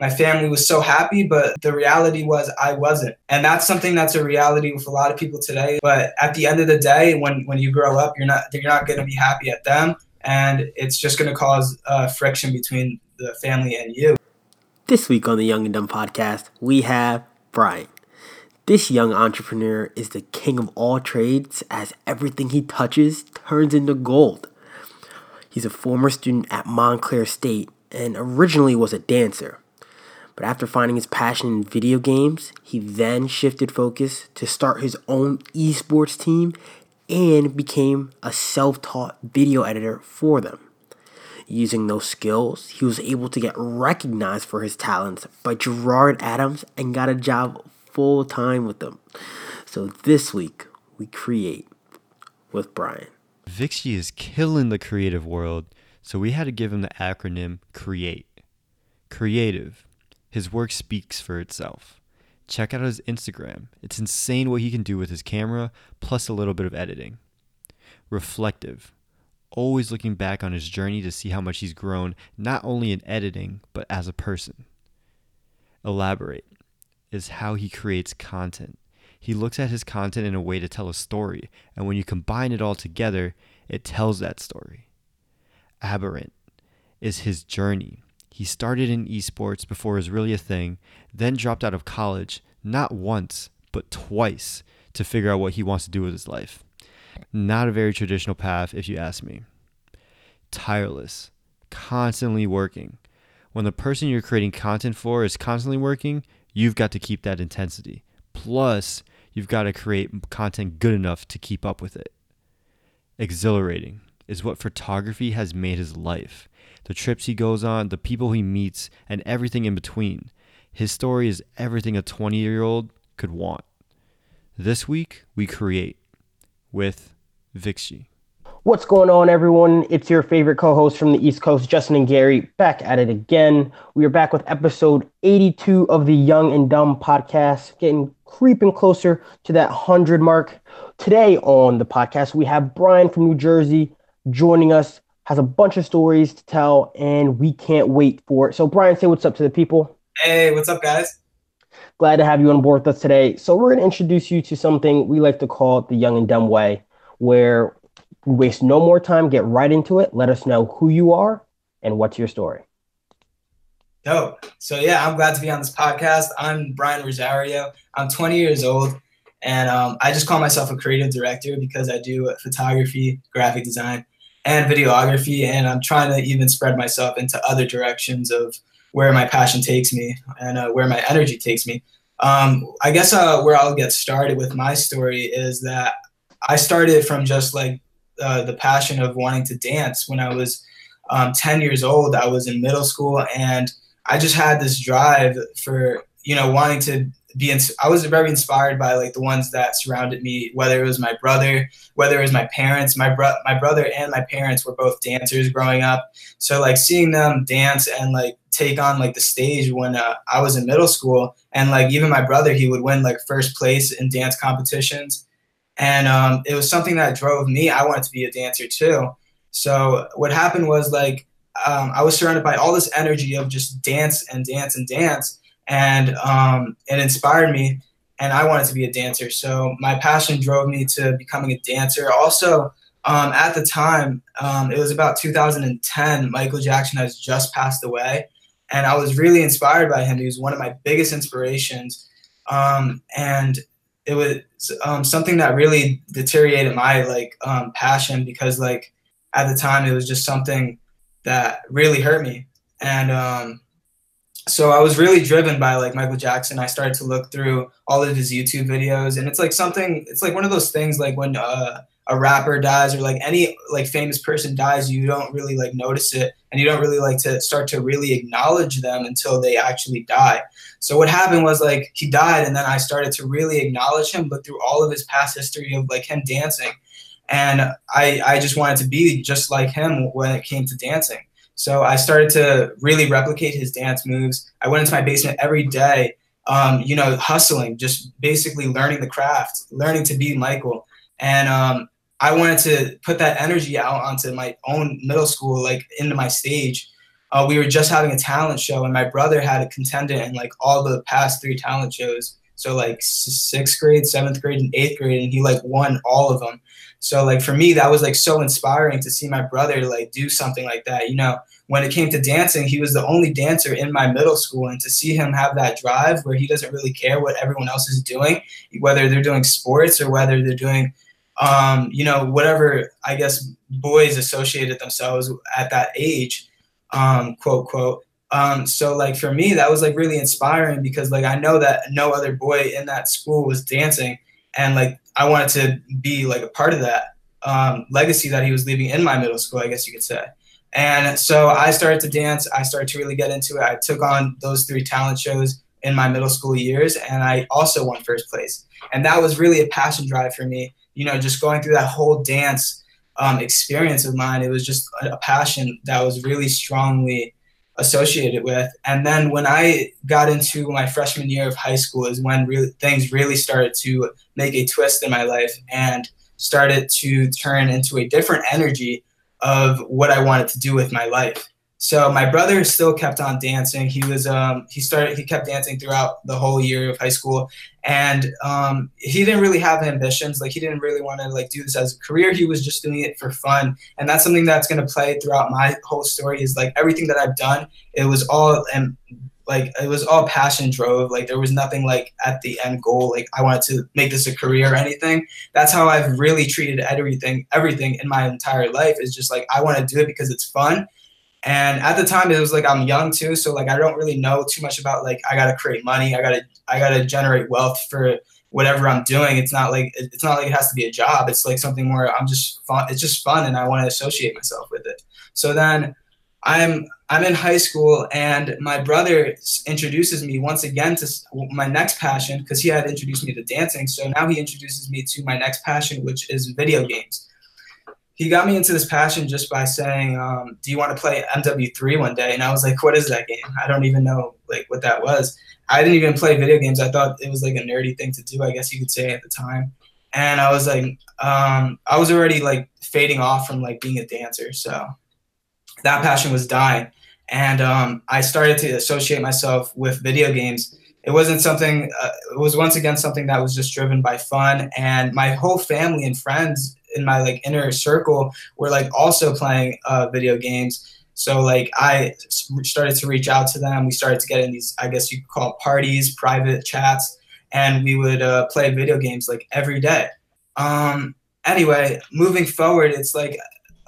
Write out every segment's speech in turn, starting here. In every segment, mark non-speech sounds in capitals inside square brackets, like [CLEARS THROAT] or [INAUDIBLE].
my family was so happy, but the reality was I wasn't. And that's something that's a reality with a lot of people today. But at the end of the day, when when you grow up, you're not you're not going to be happy at them, and it's just going to cause uh, friction between the family and you. This week on the Young and Dumb podcast, we have Brian. This young entrepreneur is the king of all trades as everything he touches turns into gold. He's a former student at Montclair State and originally was a dancer. But after finding his passion in video games, he then shifted focus to start his own esports team and became a self taught video editor for them. Using those skills, he was able to get recognized for his talents by Gerard Adams and got a job full time with them. So this week, we create with Brian. Vixchy is killing the creative world, so we had to give him the acronym CREATE. Creative. His work speaks for itself. Check out his Instagram. It's insane what he can do with his camera, plus a little bit of editing. Reflective. Always looking back on his journey to see how much he's grown, not only in editing, but as a person. Elaborate is how he creates content. He looks at his content in a way to tell a story, and when you combine it all together, it tells that story. Aberrant is his journey. He started in esports before it was really a thing, then dropped out of college, not once, but twice, to figure out what he wants to do with his life. Not a very traditional path, if you ask me. Tireless, constantly working. When the person you're creating content for is constantly working, you've got to keep that intensity. Plus, you've got to create content good enough to keep up with it. Exhilarating is what photography has made his life. The trips he goes on, the people he meets, and everything in between. His story is everything a 20 year old could want. This week, we create with Vixchy. What's going on, everyone? It's your favorite co host from the East Coast, Justin and Gary, back at it again. We are back with episode 82 of the Young and Dumb podcast, getting creeping closer to that 100 mark. Today on the podcast, we have Brian from New Jersey joining us, has a bunch of stories to tell, and we can't wait for it. So, Brian, say what's up to the people. Hey, what's up, guys? Glad to have you on board with us today. So, we're going to introduce you to something we like to call the Young and Dumb way, where we waste no more time, get right into it. Let us know who you are and what's your story. Dope. So yeah, I'm glad to be on this podcast. I'm Brian Rosario. I'm 20 years old, and um, I just call myself a creative director because I do photography, graphic design, and videography. And I'm trying to even spread myself into other directions of where my passion takes me and uh, where my energy takes me. Um, I guess uh, where I'll get started with my story is that I started from just like uh, the passion of wanting to dance when I was um, 10 years old. I was in middle school and I just had this drive for, you know, wanting to be, ins- I was very inspired by like the ones that surrounded me, whether it was my brother, whether it was my parents, my bro, my brother and my parents were both dancers growing up. So like seeing them dance and like take on like the stage when uh, I was in middle school and like even my brother, he would win like first place in dance competitions and um, it was something that drove me. I wanted to be a dancer too. So what happened was like um, I was surrounded by all this energy of just dance and dance and dance, and um, it inspired me. And I wanted to be a dancer. So my passion drove me to becoming a dancer. Also, um, at the time, um, it was about 2010. Michael Jackson has just passed away, and I was really inspired by him. He was one of my biggest inspirations. Um, and it was um, something that really deteriorated my like um, passion because like at the time it was just something that really hurt me and um, so i was really driven by like michael jackson. I started to look through all of his youtube videos and it's like something it's like one of those things like when uh, a rapper dies or like any like famous person dies you don't really like notice it and you don't really like to start to really acknowledge them until they actually die. So what happened was like he died and then i started to really acknowledge him look through all of his past history of like him dancing. And i i just wanted to be just like him when it came to dancing so i started to really replicate his dance moves i went into my basement every day um, you know hustling just basically learning the craft learning to be michael and um, I wanted to put that energy out onto my own middle school, like into my stage. uh, we were just having a talent show, and my brother had a contendant in like all the past three talent shows. So like sixth grade, seventh grade, and eighth grade, and he like won all of them. So like for me, that was like so inspiring to see my brother like do something like that. You know, when it came to dancing, he was the only dancer in my middle school, and to see him have that drive where he doesn't really care what everyone else is doing, whether they're doing sports or whether they're doing um, you know, whatever I guess boys associated themselves at that age, um, quote, quote. Um, so like for me, that was like really inspiring because like I know that no other boy in that school was dancing and like I wanted to be like a part of that um, legacy that he was leaving in my middle school, I guess you could say. And so I started to dance. I started to really get into it. I took on those three talent shows in my middle school years, and I also won first place. And that was really a passion drive for me you know, just going through that whole dance um, experience of mine, it was just a, passion that was really strongly associated with. And then when I got into my freshman year of high school is when really things really started to make a twist in my life and started to turn into a different energy of what I wanted to do with my life. So my brother still kept on dancing. He was um, he started he kept dancing throughout the whole year of high school, and um, he didn't really have ambitions. Like he didn't really want to like do this as a career. He was just doing it for fun, and that's something that's gonna play throughout my whole story. Is like everything that I've done, it was all and like it was all passion drove. Like there was nothing like at the end goal. Like I wanted to make this a career or anything. That's how I've really treated everything. Everything in my entire life is just like I want to do it because it's fun and at the time, it was like I'm young too, so like I don't really know too much about like I gotta create money, I gotta I gotta generate wealth for whatever I'm doing. It's not like it's not like it has to be a job. It's like something where I'm just fun. It's just fun, and I want to associate myself with it. So then I'm I'm in high school, and my brother introduces me once again to my next passion because he had introduced me to dancing. So now he introduces me to my next passion, which is video games he got me into this passion just by saying, um, "Do you want to play MW3 one day?" And I was like, "What is that game? I don't even know like what that was." I didn't even play video games. I thought it was like a nerdy thing to do, I guess you could say at the time. And I was like, um, I was already like fading off from like being a dancer, so that passion was dying. And um, I started to associate myself with video games. It wasn't something. Uh, it was once again something that was just driven by fun, and my whole family and friends in my like inner circle were like also playing uh, video games. So like I started to reach out to them. We started to get in these, I guess you could call parties, private chats, and we would uh, play video games like every day. Um, anyway, moving forward, it's like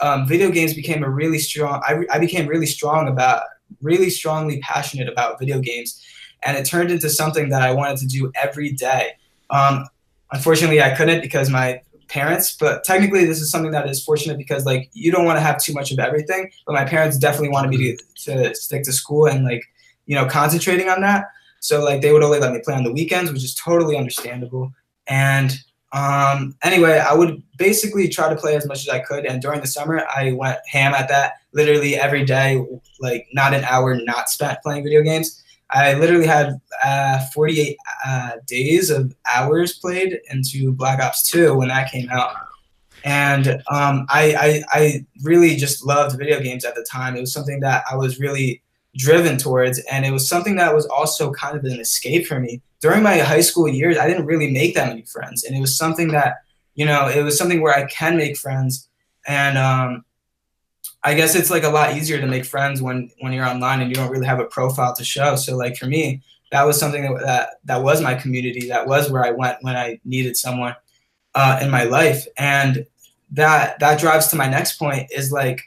um, video games became a really strong. I, I became really strong about, really strongly passionate about video games, and it turned into something that I wanted to do every day. Um, unfortunately, I couldn't because my parents, but technically this is something that is fortunate because like you don't want to have too much of everything. But my parents definitely wanted me to, to stick to school and like, you know, concentrating on that. So like they would only let me play on the weekends, which is totally understandable. And um, anyway, I would basically try to play as much as I could. And during the summer, I went ham at that literally every day, like not an hour not spent playing video games. I literally had uh, 48 uh, days of hours played into Black Ops 2 when that came out. And um, I, I, I really just loved video games at the time. It was something that I was really driven towards. And it was something that was also kind of an escape for me. During my high school years, I didn't really make that many friends. And it was something that, you know, it was something where I can make friends. And um, I guess it's like a lot easier to make friends when when you're online and you don't really have a profile to show. So like for me, that was something that that, that was my community. That was where I went when I needed someone uh, in my life, and that that drives to my next point is like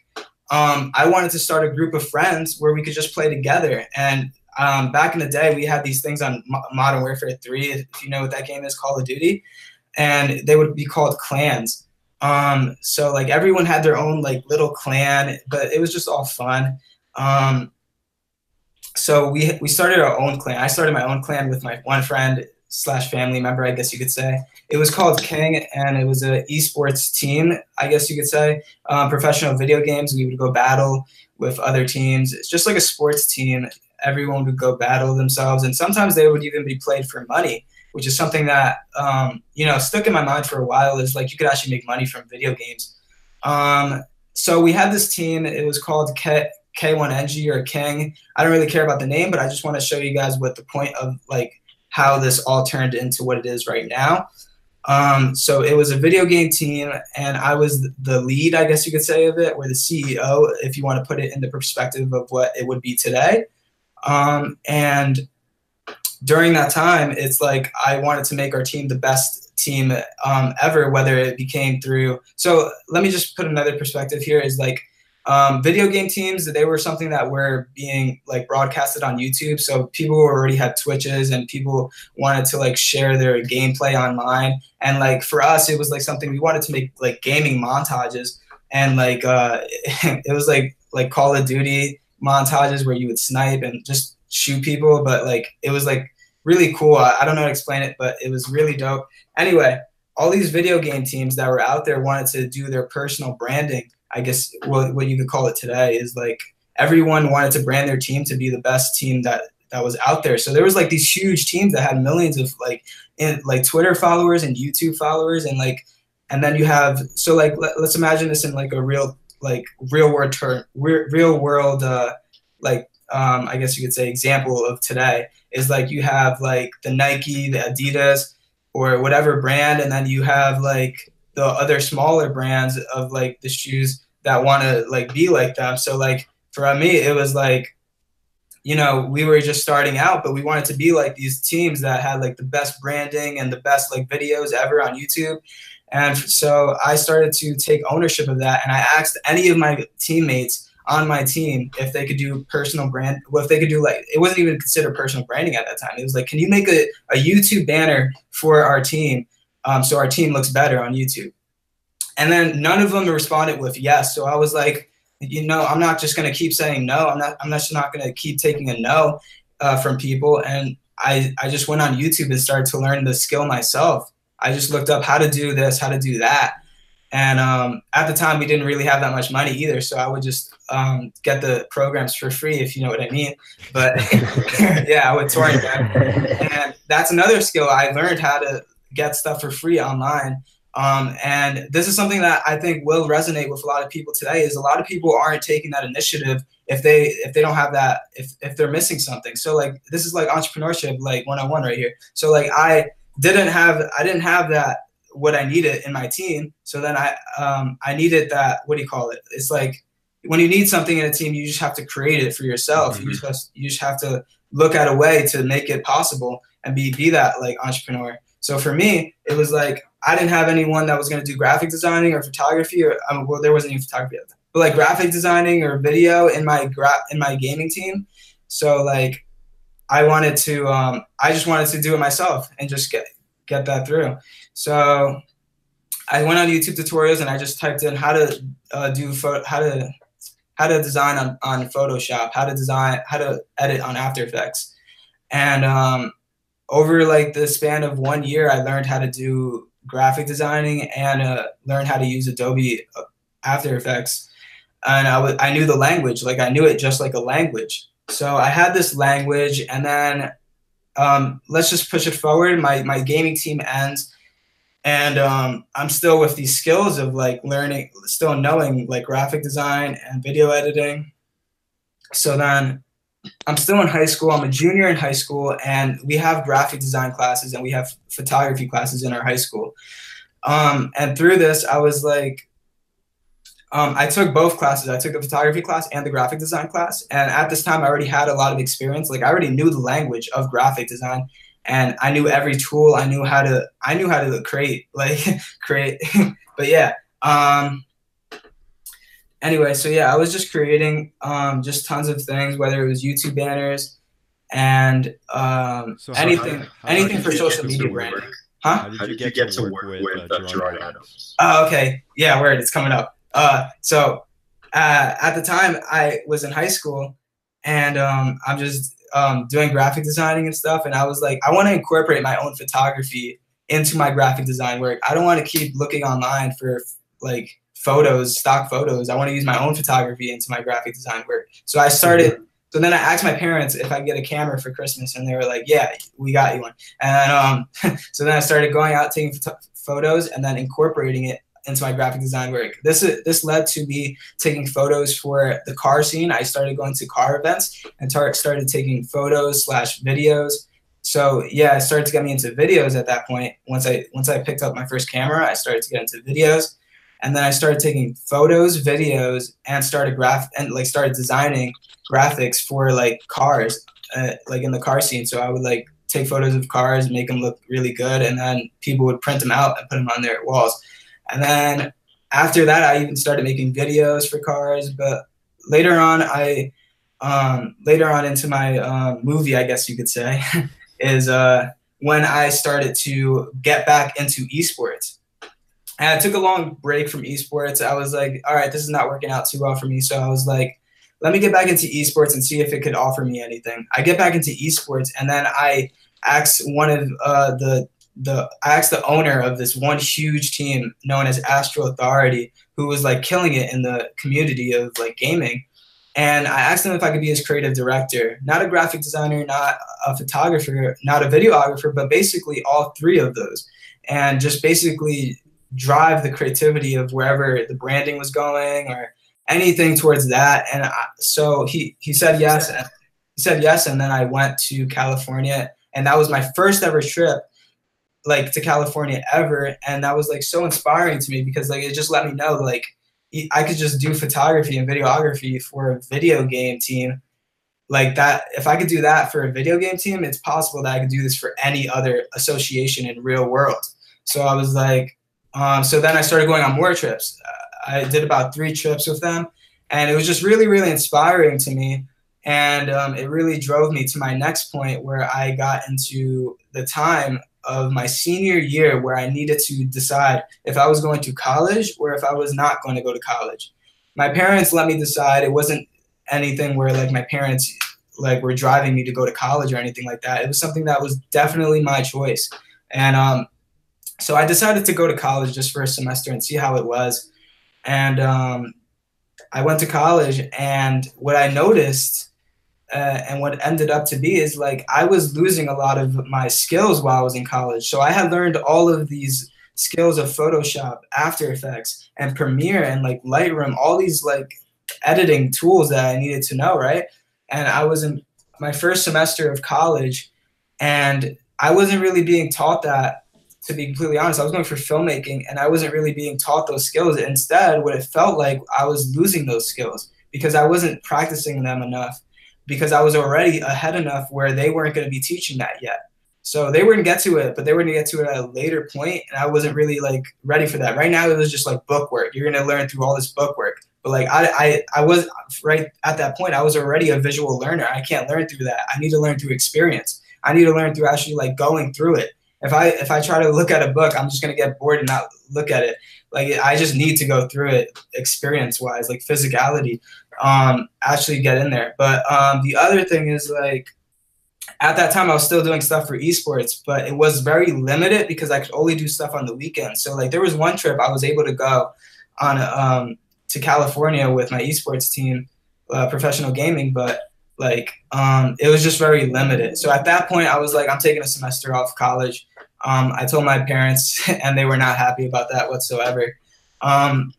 um, I wanted to start a group of friends where we could just play together. And um, back in the day, we had these things on Modern Warfare 3, if you know what that game is, Call of Duty, and they would be called clans um, so like everyone had their own like little clan, but it was just all fun. Um, so we we started our own clan. I started my own clan with my one friend slash family member, I guess you could say. It was called King, and it was a esports team, I guess you could say. Um, professional video games. We would go battle with other teams. It's just like a sports team. Everyone would go battle themselves, and sometimes they would even be played for money which is something that um, you know stuck in my mind for a while. Is like you could actually make money from video games. Um, so we had this team. It was called K1NG or King. I don't really care about the name, but I just want to show you guys what the point of like how this all turned into what it is right now. Um, so it was a video game team, and I was the lead, I guess you could say, of it, or the CEO, if you want to put it in the perspective of what it would be today. Um, and during that time, it's like I wanted to make our team the best team um, ever, whether it became through. So let me just put another perspective here is like um, video game teams, they were something that were being like broadcasted on YouTube. So people already had Twitches and people wanted to like share their gameplay online. And like for us, it was like something we wanted to make like gaming montages. And like uh, [LAUGHS] it was like like Call of Duty montages where you would snipe and just shoot people. But like it was like really cool. I, I don't know how to explain it, but it was really dope. Anyway, all these video game teams that were out there wanted to do their personal branding I guess what, what you could call it today is like everyone wanted to brand their team to be the best team that that was out there. So there was like these huge teams that had millions of like in like Twitter followers and YouTube followers and like and then you have so like let, us imagine this in like a real like real world term real, real world uh like um I guess you could say example of today is like you have like the Nike, the Adidas or whatever brand and then you have like the other smaller brands of like the shoes that want to like be like them. So like for me, it was like, you know, we were just starting out, but we wanted to be like these teams that had like the best branding and the best like videos ever on YouTube. And so I started to take ownership of that. And I asked any of my teammates on my team if they could do personal brand, well, if they could do like, it wasn't even considered personal branding at that time. It was like, can you make a, a YouTube banner for our team um, so our team looks better on YouTube? And then none of them responded with yes. So I was like, you know, I'm not just gonna keep saying no. I'm not. I'm just not gonna keep taking a no uh, from people. And I I just went on YouTube and started to learn the skill myself. I just looked up how to do this, how to do that. And um, at the time, we didn't really have that much money either. So I would just um, get the programs for free, if you know what I mean. But [LAUGHS] yeah, I would torrent them. And that's another skill I learned how to get stuff for free online. Um, and this is something that I think will resonate with a lot of people today. Is a lot of people aren't taking that initiative if they if they don't have that if if they're missing something. So like this is like entrepreneurship like one on one right here. So like I didn't have I didn't have that what I needed in my team. So then I um, I needed that what do you call it? It's like when you need something in a team, you just have to create it for yourself. Mm-hmm. You just you just have to look at a way to make it possible and be be that like entrepreneur. So for me, it was like I didn't have anyone that was going to do graphic designing or photography, or um, well, there wasn't any photography, but like graphic designing or video in my gra- in my gaming team. So like, I wanted to, um, I just wanted to do it myself and just get get that through. So I went on YouTube tutorials and I just typed in how to uh, do how to how to design on, on Photoshop, how to design, how to edit on After Effects, and um, over like the span of one year, I learned how to do graphic designing and uh, learn how to use Adobe uh, After Effects. And I, w- I knew the language, like I knew it just like a language. So I had this language, and then um, let's just push it forward. My my gaming team ends, and um, I'm still with these skills of like learning, still knowing like graphic design and video editing. So then I'm still in high school. I'm a junior in high school, and we have graphic design classes and we have photography classes in our high school. Um, and through this, I was like, um, I took both classes. I took the photography class and the graphic design class. And at this time, I already had a lot of experience. Like I already knew the language of graphic design, and I knew every tool. I knew how to. I knew how to create, like [LAUGHS] create. [LAUGHS] but yeah. Um, anyway, so yeah, I was just creating um, just tons of things, whether it was YouTube banners and um, so anything, how, how anything for social media branding. Huh? How did, how did you, get, get to work, work with, uh, Gerard Adams? Oh, okay. Yeah, word. It's coming up. Uh, so uh, at the time, I was in high school, and um, I'm just um, doing graphic designing and stuff. And I was like, I want to incorporate my own photography into my graphic design work. I don't want to keep looking online for like photos, stock photos. I want to use my own photography into my graphic design work. So I started. Mm-hmm. So then I asked my parents if I get a camera for Christmas, and they were like, "Yeah, we got you one." And um, [LAUGHS] so then I started going out taking photos and then incorporating it into my graphic design work. This is this led to me taking photos for the car scene. I started going to car events and tar- started taking photos slash videos. So yeah, I started to get me into videos at that point. Once I once I picked up my first camera, I started to get into videos, and then I started taking photos, videos, and started graph and like started designing graphics for like cars, uh, like in the car scene. So I would like take photos of cars, make them look really good, and then people would print them out and put them on their walls. And then after that, I even started making videos for cars. But later on, I um, later on into my uh, movie, I guess you could say, [LAUGHS] is uh, when I started to get back into esports. And I took a long break from esports. I was like, all right, this is not working out too well for me. So I was like, let me get back into esports and see if it could offer me anything. I get back into esports, and then I asked one of uh, the the I asked the owner of this one huge team known as Astro Authority, who was like killing it in the community of like gaming. And I asked him if I could be his creative director, not a graphic designer, not a photographer, not a videographer, but basically all three of those. And just basically drive the creativity of wherever the branding was going or anything towards that. And I, so he, he said yes. And He said yes. And then I went to California and that was my first ever trip like to California ever. And that was like so inspiring to me because like it just let me know like I could just do photography and videography for a video game team like that. If I could do that for a video game team, it's possible that I could do this for any other association in real world. So I was like, um, so then I started going on more trips. Uh, I did about three trips with them, and it was just really, really inspiring to me. And um, it really drove me to my next point where I got into the time of my senior year where I needed to decide if I was going to college or if I was not going to go to college. My parents let me decide. It wasn't anything where like my parents like were driving me to go to college or anything like that. It was something that was definitely my choice. And um, so I decided to go to college just for a semester and see how it was. And um, I went to college, and what I noticed uh, and what ended up to be is like I was losing a lot of my skills while I was in college. So I had learned all of these skills of Photoshop, After Effects, and Premiere, and like Lightroom, all these like editing tools that I needed to know, right? And I was in my first semester of college, and I wasn't really being taught that. To be completely honest, I was going for filmmaking, and I wasn't really being taught those skills. Instead, what it felt like, I was losing those skills because I wasn't practicing them enough because I was already ahead enough where they weren't going to be teaching that yet. So they were going to get to it, but they were going to get to it at a later point, and I wasn't really like ready for that. Right now, it was just like book work. You're going to learn through all this book work, but like I, I, I was right at that point. I was already a visual learner. I can't learn through that. I need to learn through experience. I need to learn through actually like going through it. If I if I try to look at a book, I'm just going to get bored and not look at it. Like I just need to go through it experience wise, like physicality um, actually get in there. But um, the other thing is like at that time I was still doing stuff for esports, but it was very limited because I could only do stuff on the weekends. So like there was one trip I was able to go on um, to California with my esports team, uh, professional gaming, but like um, it was just very limited. So at that point I was like, I'm taking a semester off college. Um, I told my parents, [LAUGHS] and they were not happy about that whatsoever. Um,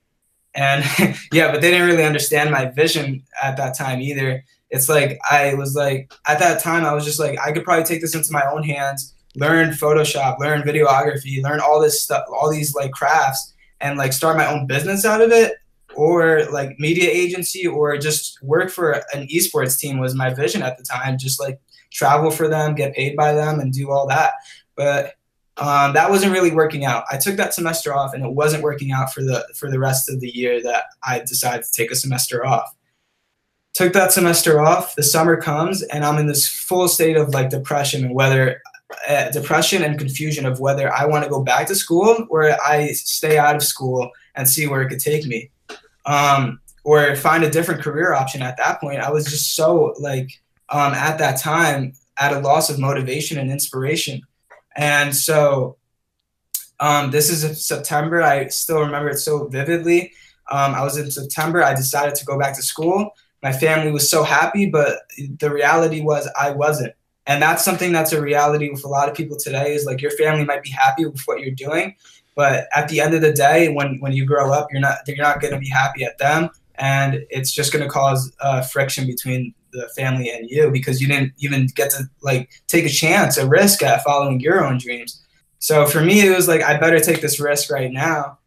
and [LAUGHS] yeah, but they didn't really understand my vision at that time either. It's like I was like at that time I was just like I could probably take this into my own hands, learn Photoshop, learn videography, learn all this stuff, all these like crafts, and like start my own business out of it, or like media agency, or just work for an esports team was my vision at the time. Just like travel for them, get paid by them, and do all that. But um, that wasn't really working out. I took that semester off, and it wasn't working out for the for the rest of the year that I decided to take a semester off. Took that semester off. The summer comes, and I'm in this full state of like depression and whether uh, depression and confusion of whether I want to go back to school or I stay out of school and see where it could take me, um, or find a different career option. At that point, I was just so like um, at that time at a loss of motivation and inspiration and so um, this is September. I still remember it so vividly. Um, I was in September. I decided to go back to school. My family was so happy, but the reality was I wasn't. And that's something that's a reality with a lot of people today is like your family might be happy with what you're doing, But at the end of the day, when when you grow up, you're not you're not going to be happy at them, and it's just going to cause uh, friction between the family and you because you didn't even get to like take a chance, a risk at following your own dreams. So for me, it was like I better take this risk right now,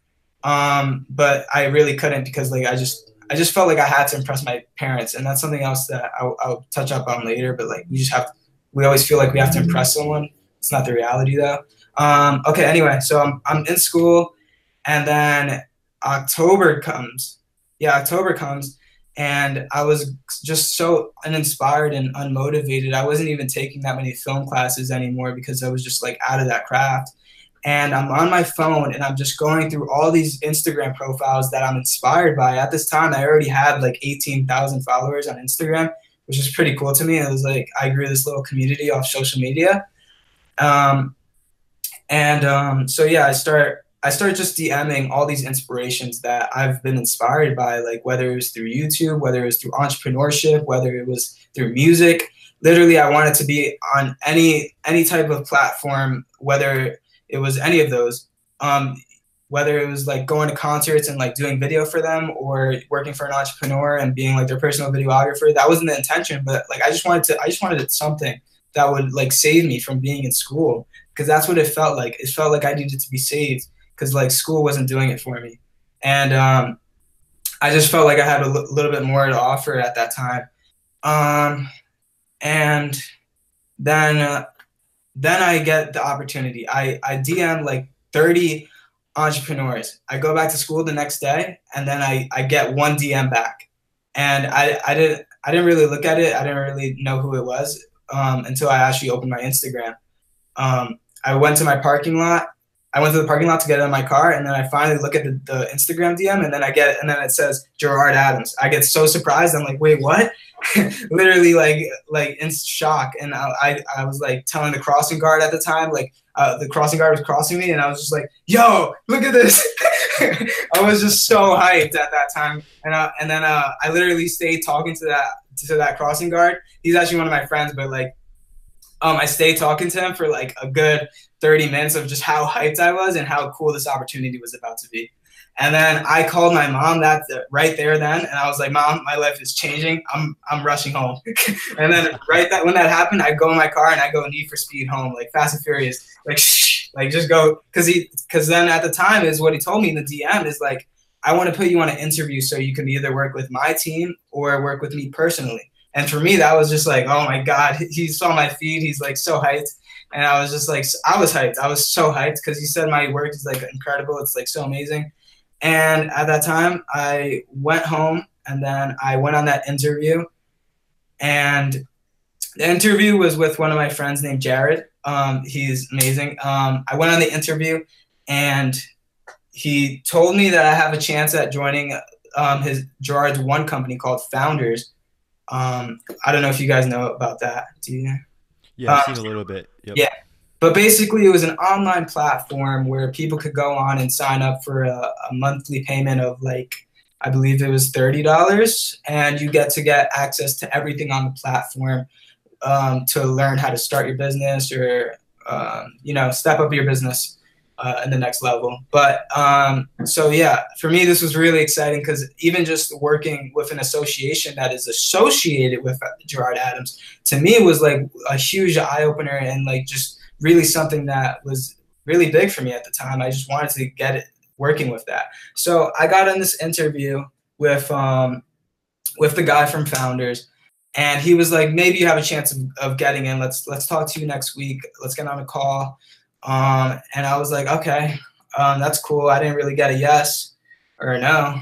um, but I really couldn't because like I just I just felt like I had to impress my parents, and that's something else that I'll, I'll touch up on later. But like we just have, we always feel like we have to impress someone. It's not the reality though. Um, okay, anyway, so I'm I'm in school, and then October comes. Yeah, October comes, and I was just so uninspired and unmotivated. I wasn't even taking that many film classes anymore because I was just like out of that craft. And I'm on my phone and I'm just going through all these Instagram profiles that I'm inspired by. At this time, I already had like 18,000 followers on Instagram, which was pretty cool to me. It was like I grew this little community off social media. Um, and um, so yeah, I start I started just DMing all these inspirations that I've been inspired by, like whether it was through YouTube, whether it was through entrepreneurship, whether it was through music. Literally, I wanted to be on any any type of platform, whether it was any of those. Um, whether it was like going to concerts and like doing video for them or working for an entrepreneur and being like their personal videographer that wasn't the intention but like i just wanted to i just wanted something that would like save me from being in school because that's what it felt like it felt like i needed to be saved because like school wasn't doing it for me, and um, I just felt like I had a little bit more to offer at that time. Um, and then uh, then I get the opportunity. I I DM like thirty entrepreneurs. I go back to school the next day, and then I I get one DM back, and I I didn't I didn't really look at it. I didn't really know who it was um, until I actually opened my Instagram. Um, I went to my parking lot I went to the parking lot to get in my car, and then I finally look at the, the Instagram DM, and then I get, and then it says Gerard Adams. I get so surprised. I'm like, wait, what? [LAUGHS] Literally, like, like in shock. And I, I, I, was like telling the crossing guard at the time, like, uh, the crossing guard was crossing me, and I was just like, yo, look at this. [LAUGHS] I was just so hyped at that time, and uh, and then uh, I literally stayed talking to that to that crossing guard. He's actually one of my friends, but like um, I stayed talking to him for like a good 30 minutes of just how hyped I was and how cool this opportunity was about to be. And then I called my mom that right there then, and I was like, "Mom, my life is changing. I'm I'm rushing home." [LAUGHS] and then right that when that happened, I go in my car and I go Need for Speed home, like Fast and Furious, like shh, [LAUGHS] like just go, cause he, cause then at the time is what he told me in the DM is like, I want to put you on an interview so you can either work with my team or work with me personally. And for me, that was just like, oh my god, [LAUGHS] he saw my feed, he's like so hyped and I was just like, I was hyped. I was so hyped because he said my work is like incredible. It's like so amazing. And at that time, I went home and then I went on that interview. And the interview was with one of my friends named Jared. Um, he's amazing. Um, I went on the interview and he told me that I have a chance at joining um, his Gerard's one company called Fownders. Um, I don't know if you guys know about that. Do you? Yeah, I've um, seen a little bit. Yep. Yeah. But basically, it was an online platform where people could go on and sign up for a, a monthly payment of like, I believe it was $30, and you get to get access to everything on the platform um, to learn how to start your business or, um, you know, step up your business uh, in the next level. But um, so yeah, for me, this was really exciting because even just working with an association that is associated with Gerard Adams, to me was like a huge eye opener and like just really something that was really big for me at the time. I just wanted to get it working with that. So I got in this interview with um, with the guy from Fownders. And he was like, maybe you have a chance of, of getting in. Let's let's talk to you next week. Let's get on a call um, and I was like, okay, um, that's cool. I didn't really get a yes or a no,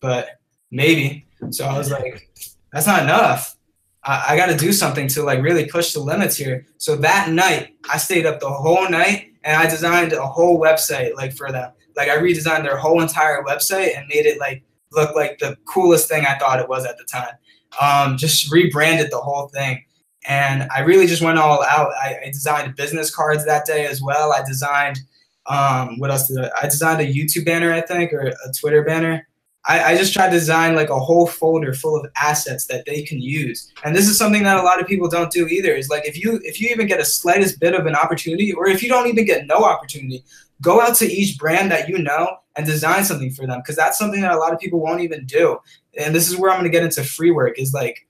but maybe. So I was like, that's not enough. I, I got to do something to like really push the limits here. So that night, I stayed up the whole night and I designed a whole website like for them. Like I redesigned their whole entire website and made it like look like the coolest thing I thought it was at the time. Um, just rebranded the whole thing and I really just went all out. I, I designed business cards that day as well. I designed um, what else did I? I designed a YouTube banner, I think, or a Twitter banner. I, I just tried to design like a whole folder full of assets that they can use. And this is something that a lot of people don't do either. Is like if you if you even get a slightest bit of an opportunity, or if you don't even get no opportunity, go out to each brand that you know and design something for them because that's something that a lot of people won't even do. And this is where I'm going to get into free work is like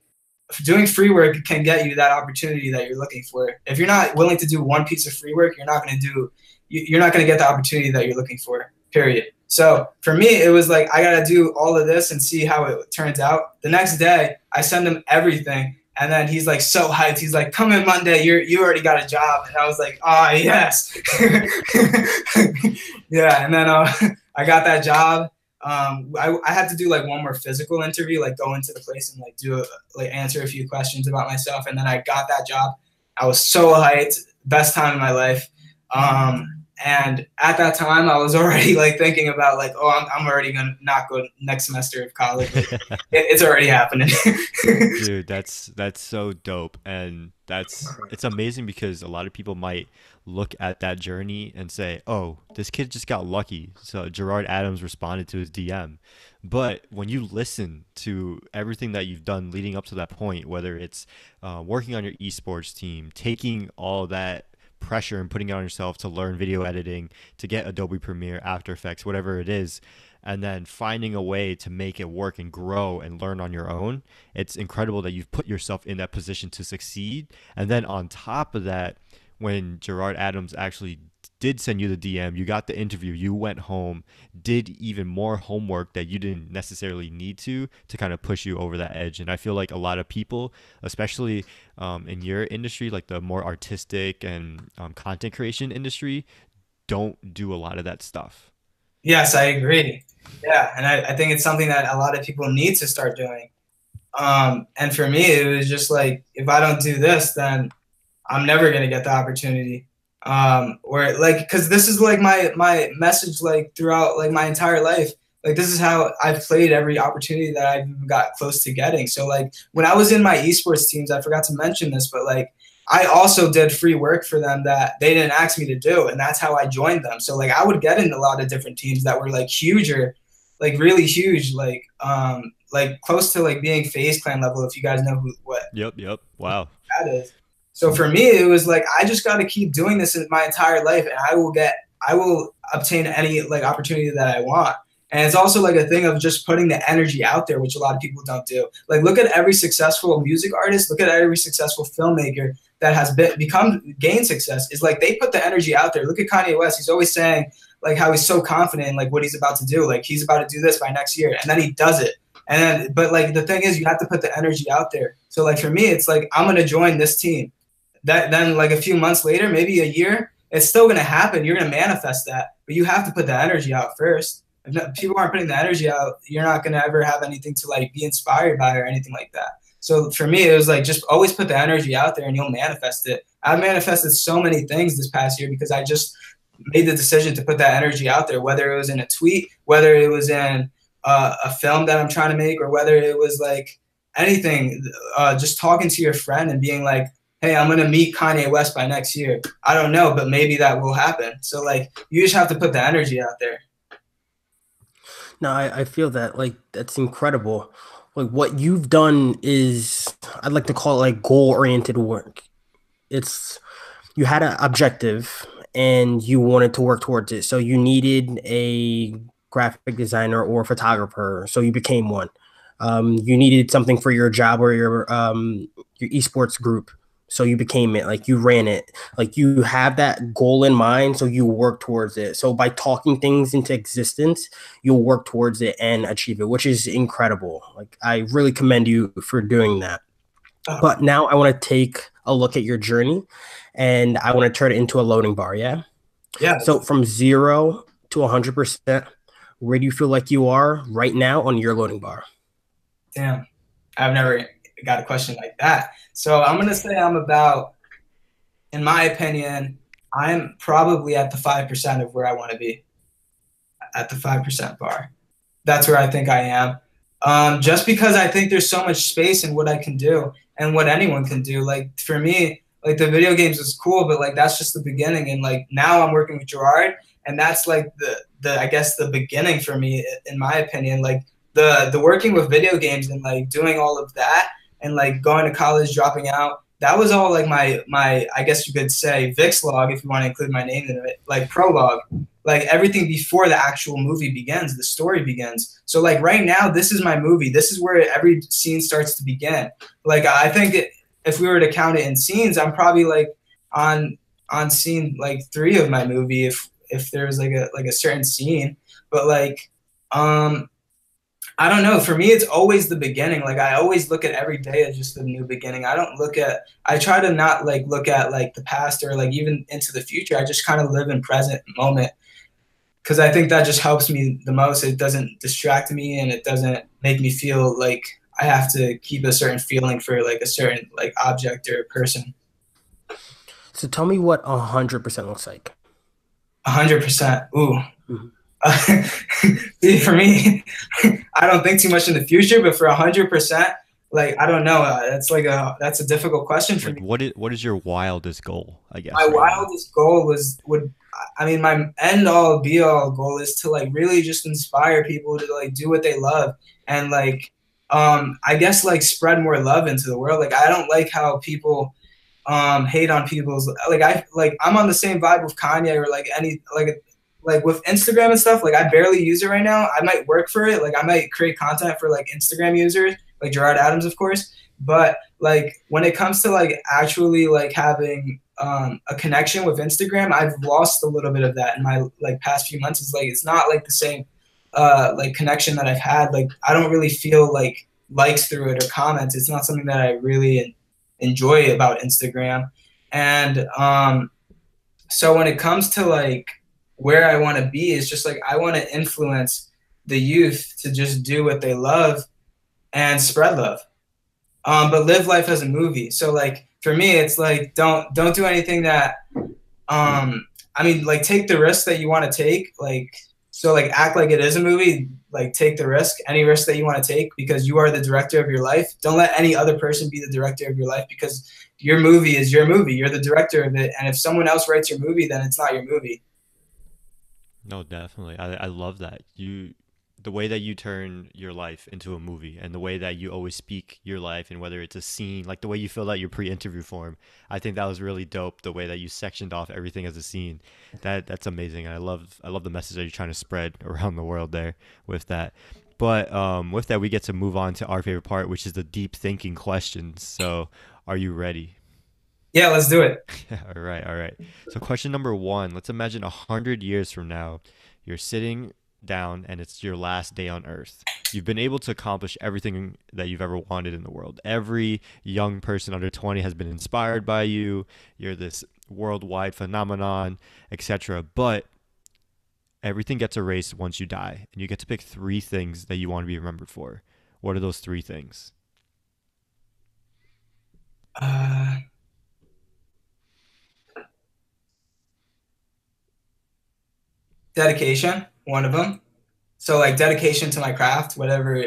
doing free work can get you that opportunity that you're looking for. If you're not willing to do one piece of free work, you're not going to do you're not going to get the opportunity that you're looking for. Period. So for me, it was like I got to do all of this and see how it turns out. The next day, I send him everything and then he's like so hyped. He's like, "Come in Monday. You you already got a job." And I was like, "Ah, oh, yes, [LAUGHS] yeah." And then uh, [LAUGHS] I got that job. Um, I, I had to do like one more physical interview, like go into the place and like do a, like answer a few questions about myself. And then I got that job. I was so hyped, best time in my life. Um, and at that time, I was [LAUGHS] already like thinking about like, oh, I'm, I'm already gonna not go next semester of college. [LAUGHS] it, it's already happening. [LAUGHS] Dude, that's that's so dope, and that's it's amazing because a lot of people might look at that journey and say, oh, this kid just got lucky. So Gerard Adams responded to his DM. But when you listen to everything that you've done leading up to that point, whether it's uh, working on your esports team, taking all that pressure and putting it on yourself to learn video editing, to get Adobe Premiere, After Effects, whatever it is, and then finding a way to make it work and grow and learn on your own. It's incredible that you've put yourself in that position to succeed. And then on top of that, when Gerard Adams actually did send you the DM, you got the interview, you went home, did even more homework that you didn't necessarily need to to kind of push you over that edge. And I feel like a lot of people, especially um, in your industry, like the more artistic and um, content creation industry, don't do a lot of that stuff. Yes, I agree. Yeah, and I, I think it's something that a lot of people need to start doing. Um, and for me, it was just like, if I don't do this, then I'm never gonna get the opportunity. Um or like because this is like my my message like throughout like my entire life. Like this is how i've played every opportunity that i've got close to getting. So like when i was in my esports teams i forgot to mention this but like i also did free work for them that they didn't ask me to do and that's how i joined them. So like i would get in a lot of different teams that were like huger like really huge like um like close to like being FaZe Clan level if you guys know who what yep yep. Wow. that is so for me, it was like I just got to keep doing this in my entire life, and I will get, I will obtain any like opportunity that I want. And it's also like a thing of just putting the energy out there, which a lot of people don't do. Like, look at every successful music artist, look at every successful filmmaker that has been, become gained success. Is like they put the energy out there. Look at Kanye West; he's always saying like how he's so confident in like what he's about to do. Like he's about to do this by next year, and then he does it. And then, but like the thing is, you have to put the energy out there. So like for me, it's like I'm gonna join this team that then like a few months later, maybe a year, it's still gonna happen. You're gonna manifest that, but you have to put the energy out first. If people aren't putting the energy out, you're not gonna ever have anything to like be inspired by or anything like that. So for me, it was like just always put the energy out there and you'll manifest it. I manifested so many things this past year because I just made the decision to put that energy out there, whether it was in a tweet, whether it was in uh, a film that I'm trying to make, or whether it was like anything, uh, just talking to your friend and being like, hey, I'm gonna meet Kanye West by next year. I don't know, but maybe that will happen. So like you just have to put the energy out there. No, I, I feel that like that's incredible. Like what you've done is I'd like to call it like goal oriented work. It's you had an objective and you wanted to work towards it. So you needed a graphic designer or photographer. So you became one. Um, you needed something for your job or your um, your esports group so you became it like you ran it. Like you have that goal in mind so you work towards it. So by talking things into existence you'll work towards it and achieve it which is incredible. Like i really commend you for doing that. Oh. but now i want to take a look at your journey and i want to turn it into a loading bar yeah? Yeah. So from zero to 100% where do you feel like you are right now on your loading bar? Damn. I've never got a question like that. So I'm gonna say I'm about, in my opinion, I'm probably at the five percent of where I want to be. At the five percent bar, that's where I think I am. Um, just because I think there's so much space in what I can do and what anyone can do. Like for me, like the video games is cool, but like that's just the beginning. And like now I'm working with Gerard, and that's like the the I guess the beginning for me, in my opinion. Like the the working with video games and like doing all of that and like going to college, dropping out, that was all like my my I guess you could say Vix log if you want to include my name in it, like prologue, like everything before the actual movie begins, the story begins. So like right now, this is my movie. This is where every scene starts to begin. Like I think it, if we were to count it in scenes, I'm probably like on on scene like three of my movie if if there was like a like a certain scene. But like um I don't know. For me, it's always the beginning. Like I always look at every day as just a new beginning. I don't look at. I try to not like look at like the past or like even into the future. I just kind of live in present moment because I think that just helps me the most. It doesn't distract me and it doesn't make me feel like I have to keep a certain feeling for like a certain like object or person. So tell me what a hundred percent looks like. A hundred percent. Ooh. Mm-hmm. [LAUGHS] for me, I don't think too much in the future, but for a hundred percent, like I don't know. Uh, that's like a that's a difficult question for like me. What is what is your wildest goal? I guess my right wildest now? goal was would I mean my end all be all goal is to like really just inspire people to like do what they love and like um I guess like spread more love into the world. Like I don't like how people um hate on people's like I like I'm on the same vibe with Kanye or like any like like with Instagram and stuff, like I barely use it right now. I might work for it. Like I might create content for like Instagram users, like Gerard Adams, of course. But like when it comes to like actually like having um, a connection with Instagram, I've lost a little bit of that in my like past few months. It's like it's not like the same uh, like connection that I've had. Like I don't really feel like likes through it or comments. It's not something that I really enjoy about Instagram. And um, so when it comes to like where I want to be is just like I want to influence the youth to just do what they love and spread love. Um, but live life as a movie. So like for me, it's like don't don't do anything that um I mean like take the risk that you want to take. Like so like act like it is a movie. Like take the risk, any risk that you want to take because you are the director of your life. Don't let any other person be the director of your life because your movie is your movie. You're the director of it. And if someone else writes your movie, then it's not your movie. No, definitely. I, I love that. You the way that you turn your life into a movie and the way that you always speak your life and whether it's a scene, like the way you fill out your pre-interview form. I think that was really dope the way that you sectioned off everything as a scene. That that's amazing. I love I love the message that you're trying to spread [LAUGHS] around the world there with that. But um, with that, we get to move on to our favorite part, which is the deep thinking questions. So, are you ready? Yeah, let's do it. [LAUGHS] all right, all right. So, question number one let's imagine a hundred years from now, you're sitting down and it's your last day on earth. You've been able to accomplish everything that you've ever wanted in the world. Every young person under 20 has been inspired by you. You're this worldwide phenomenon, etc. But everything gets erased once you die, and you get to pick three things that you want to be remembered for. What are those three things? Uh dedication, one of them. So like dedication to my craft, whatever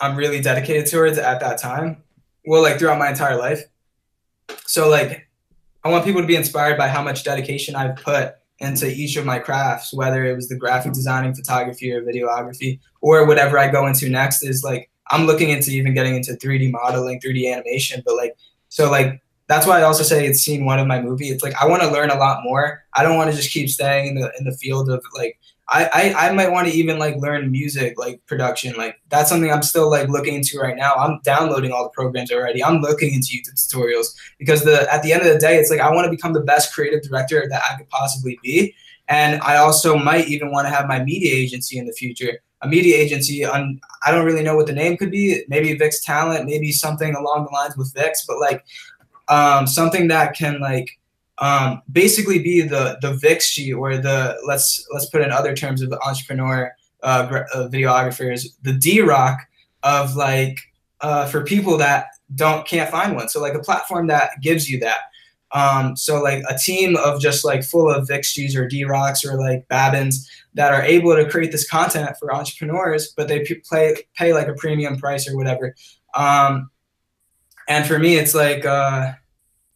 I'm really dedicated towards at that time. Well, like throughout my entire life. So like I want people to be inspired by how much dedication I've put into each of my crafts, whether it was the graphic designing, photography, or videography, or whatever I go into next is like I'm looking into even getting into 3D modeling, 3D animation, but like so like that's why I also say it's scene one of my movie. It's like I want to learn a lot more. I don't want to just keep staying in the in the field of like I, I, I might want to even like learn music like production. Like that's something i'm still like looking into right now. I'm downloading all the programs already. I'm looking into youtube tutorials because the at the end of the day it's like i want to become the best creative director that i could possibly be. And i also might even want to have my media agency in the future. A media agency on i don't really know what the name could be. Maybe vix talent maybe something along the lines with vix but like um, something that can like um, basically be the the VIX or the let's let's put in other terms of the entrepreneur uh, uh, videographers the DRock of like uh, for people that don't can't find one. So like a platform that gives you that. Um, so like a team of just like full of Vixchys or DRocks or like Babins that are able to create this content for entrepreneurs, but they p- play pay like a premium price or whatever. Um, and for me, it's like, uh,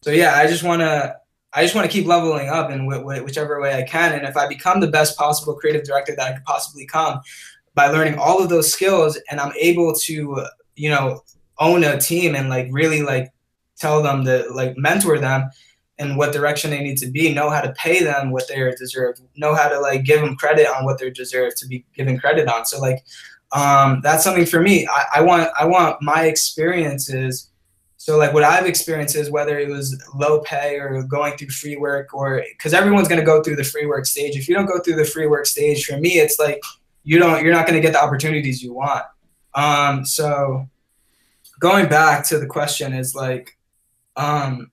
so yeah, I just want to, I just want to keep leveling up in wh- wh- whichever way I can. And if I become the best possible creative director that I could possibly come by learning all of those skills and I'm able to, you know, own a team and like really like tell them to like mentor them in what direction they need to be, know how to pay them what they're deserve, know how to like give them credit on what they deserve to be given credit on. So like um, that's something for me. I, I want I want my experiences. So like what I've experienced is whether it was low pay or going through free work or because everyone's gonna go through the free work stage. If you don't go through the free work stage, for me it's like you don't you're not gonna get the opportunities you want. Um, so going back to the question is like um,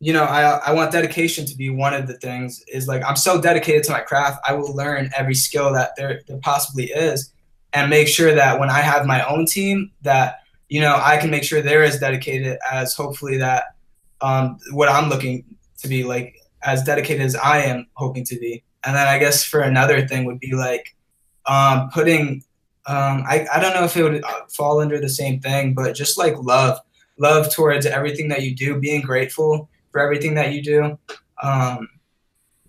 you know, I, I want dedication to be one of the things is like I'm so dedicated to my craft, I will learn every skill that there, there possibly is and make sure that when I have my own team that, you know, I can make sure they're as dedicated as hopefully that um, what I'm looking to be like as dedicated as I am hoping to be. And then I guess for another thing would be like um, putting, um, I, I don't know if it would uh, fall under the same thing, but just like love, love towards everything that you do, being grateful for everything that you do, um,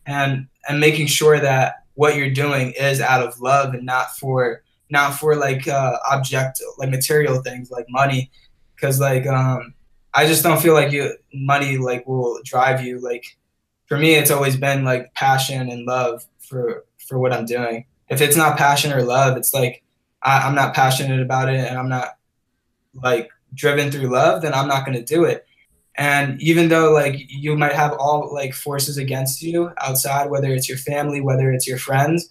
and and making sure that what you're doing is out of love and not for not for like uh, object like material things like money, because like um, I just don't feel like you money like will drive you. Like for me, it's always been like passion and love for for what I'm doing. If it's not passion or love, it's like I, I'm not passionate about it and I'm not like driven through love, then I'm not going to do it. And even though like you might have all like forces against you outside, whether it's your family, whether it's your friends,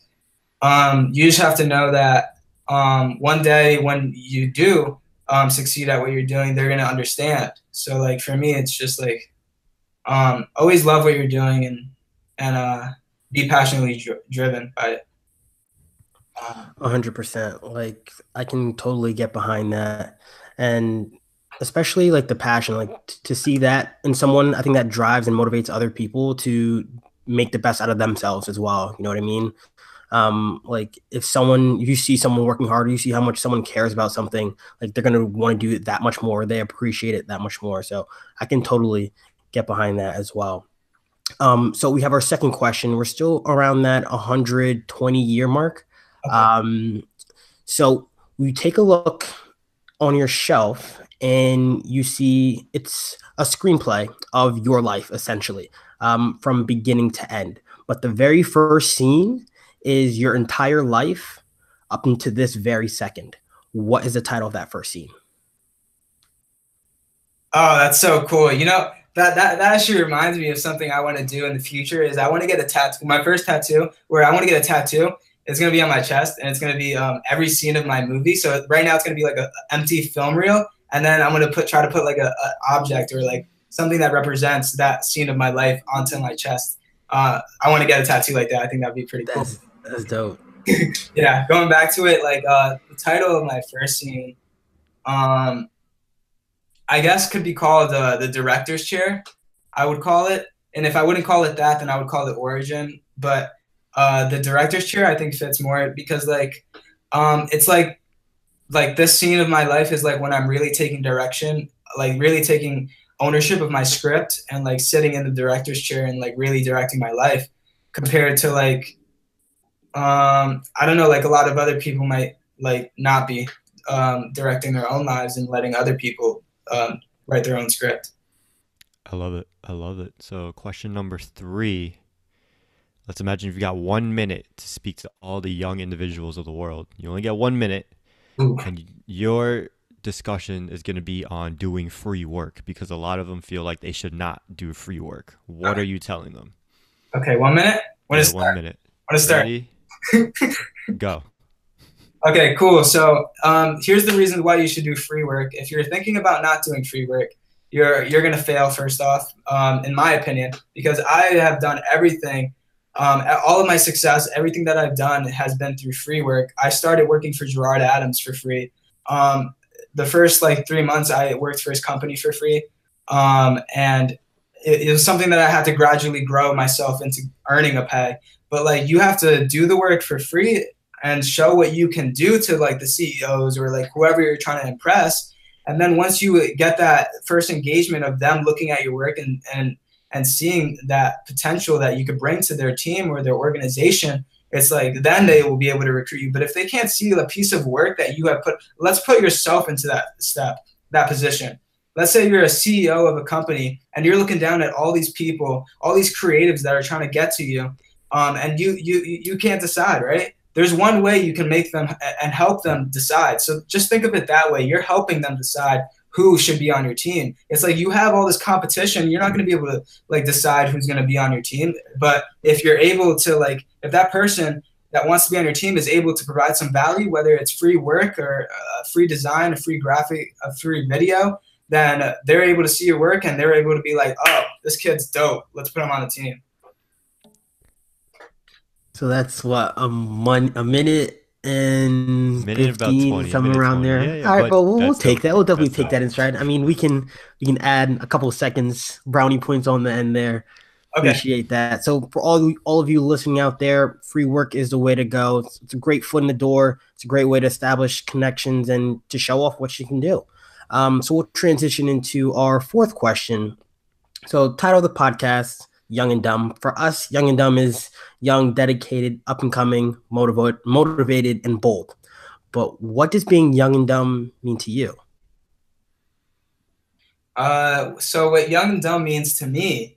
um, you just have to know that um, one day when you do um, succeed at what you're doing, they're gonna understand. So like for me, it's just like um, always love what you're doing and and uh, be passionately dr- driven by it. A hundred percent. Like I can totally get behind that, and especially like the passion like t- to see that in someone i think that drives and motivates other people to make the best out of themselves as well you know what i mean um like if someone you see someone working hard you see how much someone cares about something like they're going to want to do it that much more they appreciate it that much more. So i can totally get behind that as well. Um so we have our second question. We're still around that 120 year mark. Okay. um so we take a look on your shelf and you see it's a screenplay of your life essentially um, from beginning to end. But the very first scene is your entire life up into this very second what is the title of that first scene oh that's so cool you know that, that that actually reminds me of something I want to do in the future. Is I want to get a tattoo. My first tattoo, where I want to get a tattoo, it's gonna be on my chest, and it's gonna be um, every scene of my movie. So right now it's gonna be like an empty film reel, and then I'm gonna put try to put like a, a object or like something that represents that scene of my life onto my chest. Uh, I want to get a tattoo like that. I think that'd be pretty that's, cool. That's dope. [CLEARS THROAT] yeah, going back to it, like uh, the title of my first scene, um, I guess could be called uh, the director's chair. I would call it, and if I wouldn't call it that, then I would call it origin. But uh, the director's chair, I think fits more because like, um, it's like like this scene of my life is like when I'm really taking direction, like really taking ownership of my script and like sitting in the director's chair and like really directing my life compared to like um I don't know like a lot of other people might like not be um directing their own lives and letting other people um write their own script. I love it. I love it. So question number 3 Let's imagine you've got one minute to speak to all the young individuals of the world. You only get one minute and your discussion is going to be on doing free work because a lot of them feel like they should not do free work. What okay. are you telling them? Okay, one minute. What is one minute? What is start? Go. Okay, cool. So um, here's the reason why you should do free work. If you're thinking about not doing free work, you're you're gonna fail first off, um, in my opinion, because I have done everything um, all of my success, everything that I've done has been through free work. I started working for Gerard Adams for free. Um, the first like three months, I worked for his company for free, um, and it, it was something that I had to gradually grow myself into earning a pay. But like you have to do the work for free and show what you can do to like the CEOs or like whoever you're trying to impress. And then once you get that first engagement of them looking at your work and, and and seeing that potential that you could bring to their team or their organization, it's like then they will be able to recruit you. But if they can't see the piece of work that you have put, let's put yourself into that step, that position. let's say you're a CEO of a company and you're looking down at all these people, all these creatives that are trying to get to you, um, and you you you can't decide, right? There's one way you can make them and help them decide. So just think of it that way. You're helping them decide who should be on your team. It's like you have all this competition. You're not going to be able to like decide who's going to be on your team. But if you're able to like, if that person that wants to be on your team is able to provide some value, whether it's free work or a free design, a free graphic, a free video, then they're able to see your work and they're able to be like, oh, this kid's dope. Let's put him on the team. So that's what a mon- a minute and minute 15, 20, something around 20. there. Yeah, yeah, All right, but, but we'll, we'll take that. We'll definitely take that in stride. I mean, we can we can add a couple of seconds brownie points on the end there. Okay. Appreciate that. So for all all of you listening out there, free work is the way to go. It's, it's, a great foot in the door. It's a great way to establish connections and to show off what you can do. Um, so we'll transition into our fourth question. So title of the podcast Young and Dumb. For us, Young and Dumb is young, dedicated, up and coming, motivated, motivated, and bold. But what does being young and dumb mean to you? Uh, so what young and dumb means to me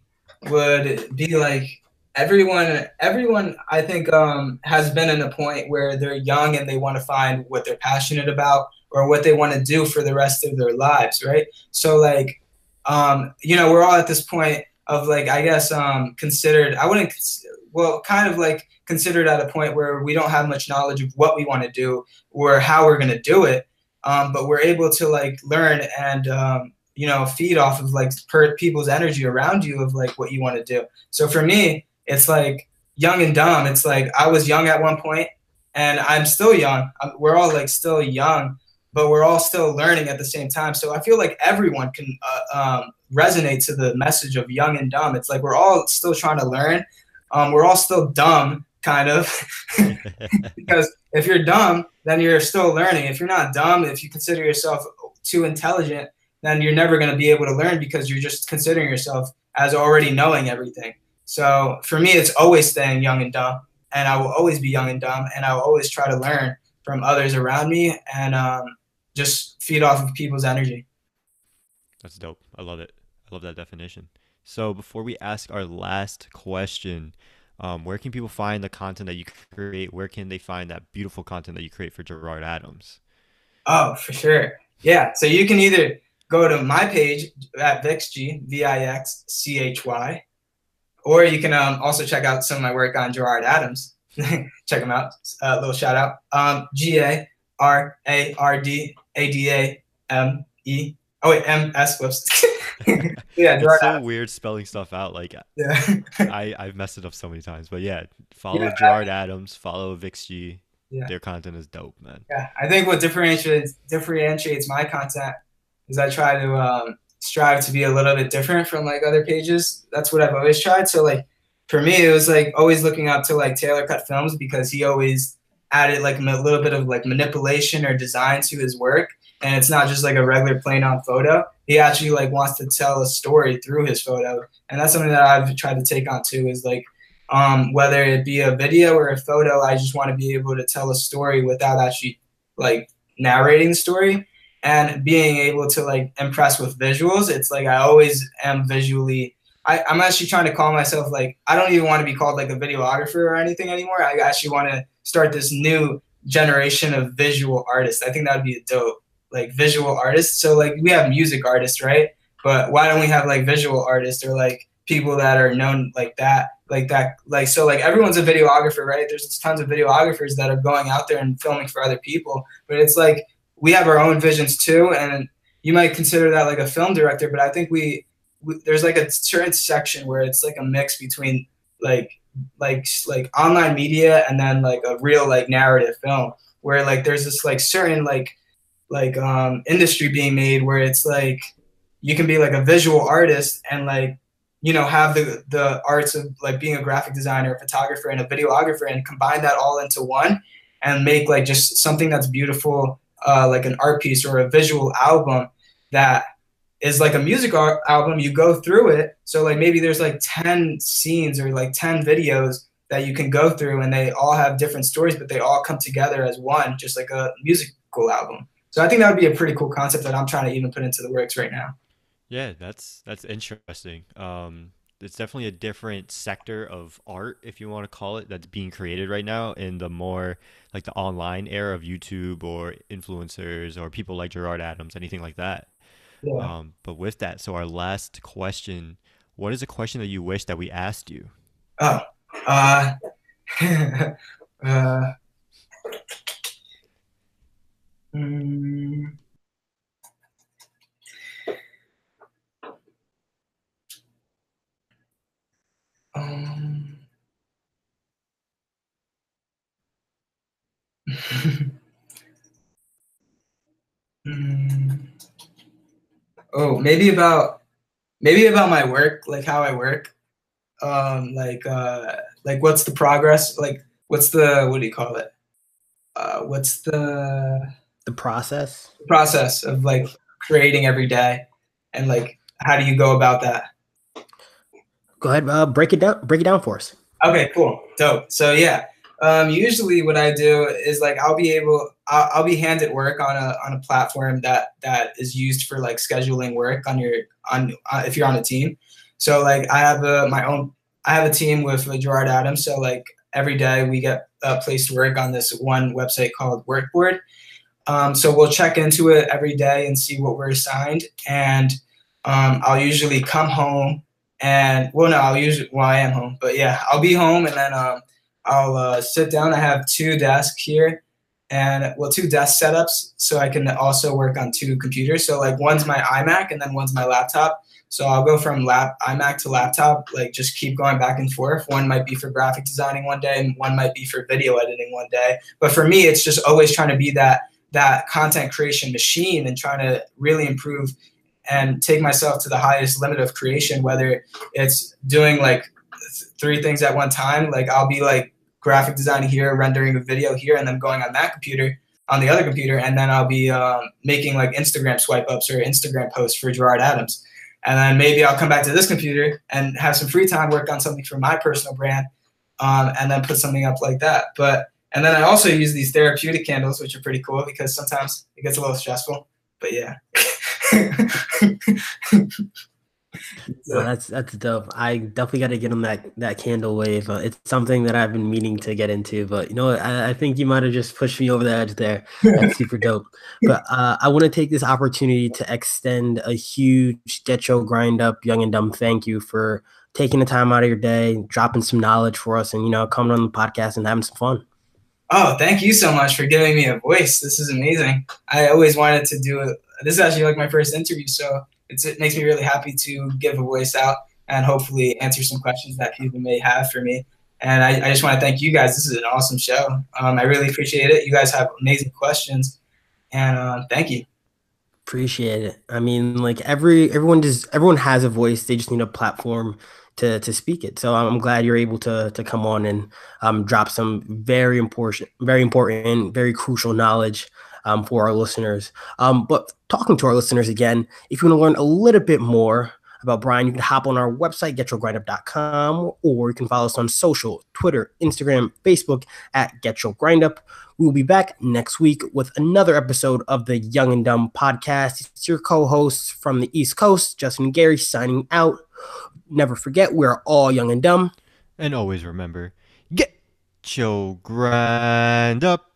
would be like everyone everyone i think um, has been in a point where they're young and they want to find what they're passionate about or what they want to do for the rest of their lives right so like um, you know we're all at this point of like I guess um, considered. I wouldn't well kind of like considered at a point where we don't have much knowledge of what we want to do or how we're going to do it. Um, but we're able to like learn and um, you know feed off of like per people's energy around you of like what you want to do. So for me, it's like young and dumb. It's like I was young at one point, and I'm still young. We're all like still young, but we're all still learning at the same time. So I feel like everyone can uh, um, resonate to the message of young and dumb. It's like we're all still trying to learn. Um, we're all still dumb, kind of, [LAUGHS] [LAUGHS] because if you're dumb, then you're still learning. If you're not dumb, if you consider yourself too intelligent, then you're never going to be able to learn because you're just considering yourself as already knowing everything. So for me, it's always staying young and dumb, and I will always be young and dumb, and I will always try to learn from others around me, and um, just feed off of people's energy. That's dope. I love it. I love that definition. So before we ask our last question, um, where can people find the content that you create? Where can they find that beautiful content that you create for Gerard Adams? Oh, for sure. Yeah. So you can either go to my page at Vixchy, V I X C H Y, or you can um, also check out some of my work on Gerard Adams. [LAUGHS] check them out. A uh, little shout out. Um, G A R A R D A D A M E. Oh wait, M S. Whoops. [LAUGHS] [LAUGHS] yeah. It's so weird spelling stuff out. Like, yeah, I I've messed it up so many times. But yeah, follow yeah, Gerard Adams. Follow Vixchy. Yeah. Their content is dope, man. Yeah, I think what differentiates differentiates my content is I try to um, strive to be a little bit different from like other pages. That's what I've always tried. So like for me, it was like always looking up to like Taylor Cut Films because he always added like a little bit of like manipulation or design to his work and it's not just like a regular plain on photo he actually like wants to tell a story through his photo. And that's something that i've tried to take on too is like um, whether it be a video or a photo i just want to be able to tell a story without actually like narrating the story. And being able to like impress with visuals it's like i always am visually I, i'm actually trying to call myself like i don't even want to be called like a videographer or anything anymore. I actually want to start this new generation of visual artists. I think that would be dope, like visual artists. So like we have music artists, right? But why don't we have like visual artists or like people that are known like that, like that, like so like everyone's a videographer, right? There's tons of videographers that are going out there and filming for other people, but it's like we have our own visions too, and you might consider that like a film director, but I think we, we there's like a certain section where it's like a mix between like like like online media and then like a real like narrative film where like there's this like certain like like um industry being made where it's like you can be like a visual artist and like you know have the the arts of like being a graphic designer a photographer and a videographer and combine that all into one and make like just something that's beautiful uh, like an art piece or a visual album that is like a music album you go through it. So like maybe there's like 10 scenes or like 10 videos that you can go through and they all have different stories but they all come together as one just like a musical album so i think that would be a pretty cool concept that i'm trying to even put into the works right now Yeah, that's that's interesting. Um, it's definitely a different sector of art, if you want to call it, that's being created right now in the more like the online era of YouTube or influencers or people like Gerard Adams, anything like that. Yeah. Um, but with that, so our last question, what is a question that you wish that we asked you? Oh, uh, [LAUGHS] uh, mm, [LAUGHS] um, oh, maybe about maybe about my work, like how I work. Um, like uh, like what's the progress? Like what's the what do you call it? Uh, what's the The process. the process of like creating every day, and like how do you go about that? Go ahead, uh, break it down. Break it down for us. Okay, cool, dope. So yeah, um, usually what I do is like I'll be able, I'll, I'll be handed work on a on a platform that that is used for like scheduling work on your on uh, if you're on a team. So like I have a my own, I have a team with uh, Gerard Adams. So like every day we get uh, placed work on this one website called Workboard. Um, so we'll check into it every day and see what we're assigned, and um, I'll usually come home and well, no, I'll usually well I am home, but yeah, I'll be home and then um, I'll uh, sit down. I have two desks here, and well, two desk setups, so I can also work on two computers. So like one's my iMac and then one's my laptop. So I'll go from lap iMac to laptop, like just keep going back and forth. One might be for graphic designing one day, and one might be for video editing one day. But for me, it's just always trying to be that that content creation machine and trying to really improve and take myself to the highest limit of creation whether it's doing like th- three things at one time like i'll be like graphic designing here rendering a video here and then going on that computer on the other computer and then i'll be um, making like instagram swipe ups or instagram posts for gerard adams. And then maybe i'll come back to this computer and have some free time work on something for my personal brand um, and then put something up like that. But and then i also use these therapeutic candles which are pretty cool because sometimes it gets a little stressful but yeah [LAUGHS] No, that's that's dope. I definitely got to get on that that candle wave. Uh, it's something that I've been meaning to get into, but you know. I, I think you might have just pushed me over the edge there. That's [LAUGHS] super dope. But uh, I want to take this opportunity to extend a huge get your grind up, young and dumb. Thank you for taking the time out of your day, dropping some knowledge for us, and you know, coming on the podcast and having some fun. Oh, thank you so much for giving me a voice. This is amazing. I always wanted to do it. This is actually like my first interview, so it's, it makes me really happy to give a voice out and hopefully answer some questions that people may have for me. And I, I just want to thank you guys. This is an awesome show. Um, I really appreciate it. You guys have amazing questions, and uh, thank you. Appreciate it. I mean, like every everyone just everyone has a voice. They just need a platform to to speak it. So I'm glad you're able to to come on and um, drop some very important, very important, very crucial knowledge um, for our listeners. Um, but talking to our listeners again, if you want to learn a little bit more about Brian, you can hop on our website, getyourgrindup.com, or you can follow us on social, Twitter, Instagram, Facebook at Get Your. We will be back next week with another episode of the Young and Dumb podcast. It's your co-hosts from the East Coast, Justin and Gary, signing out. Never forget, we're all young and dumb. And always remember, get your grind up.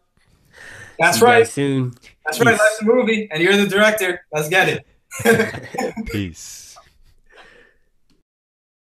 That's See right. Soon. That's right. That's the movie, and you're the director. Let's get it. [LAUGHS] [LAUGHS] Peace.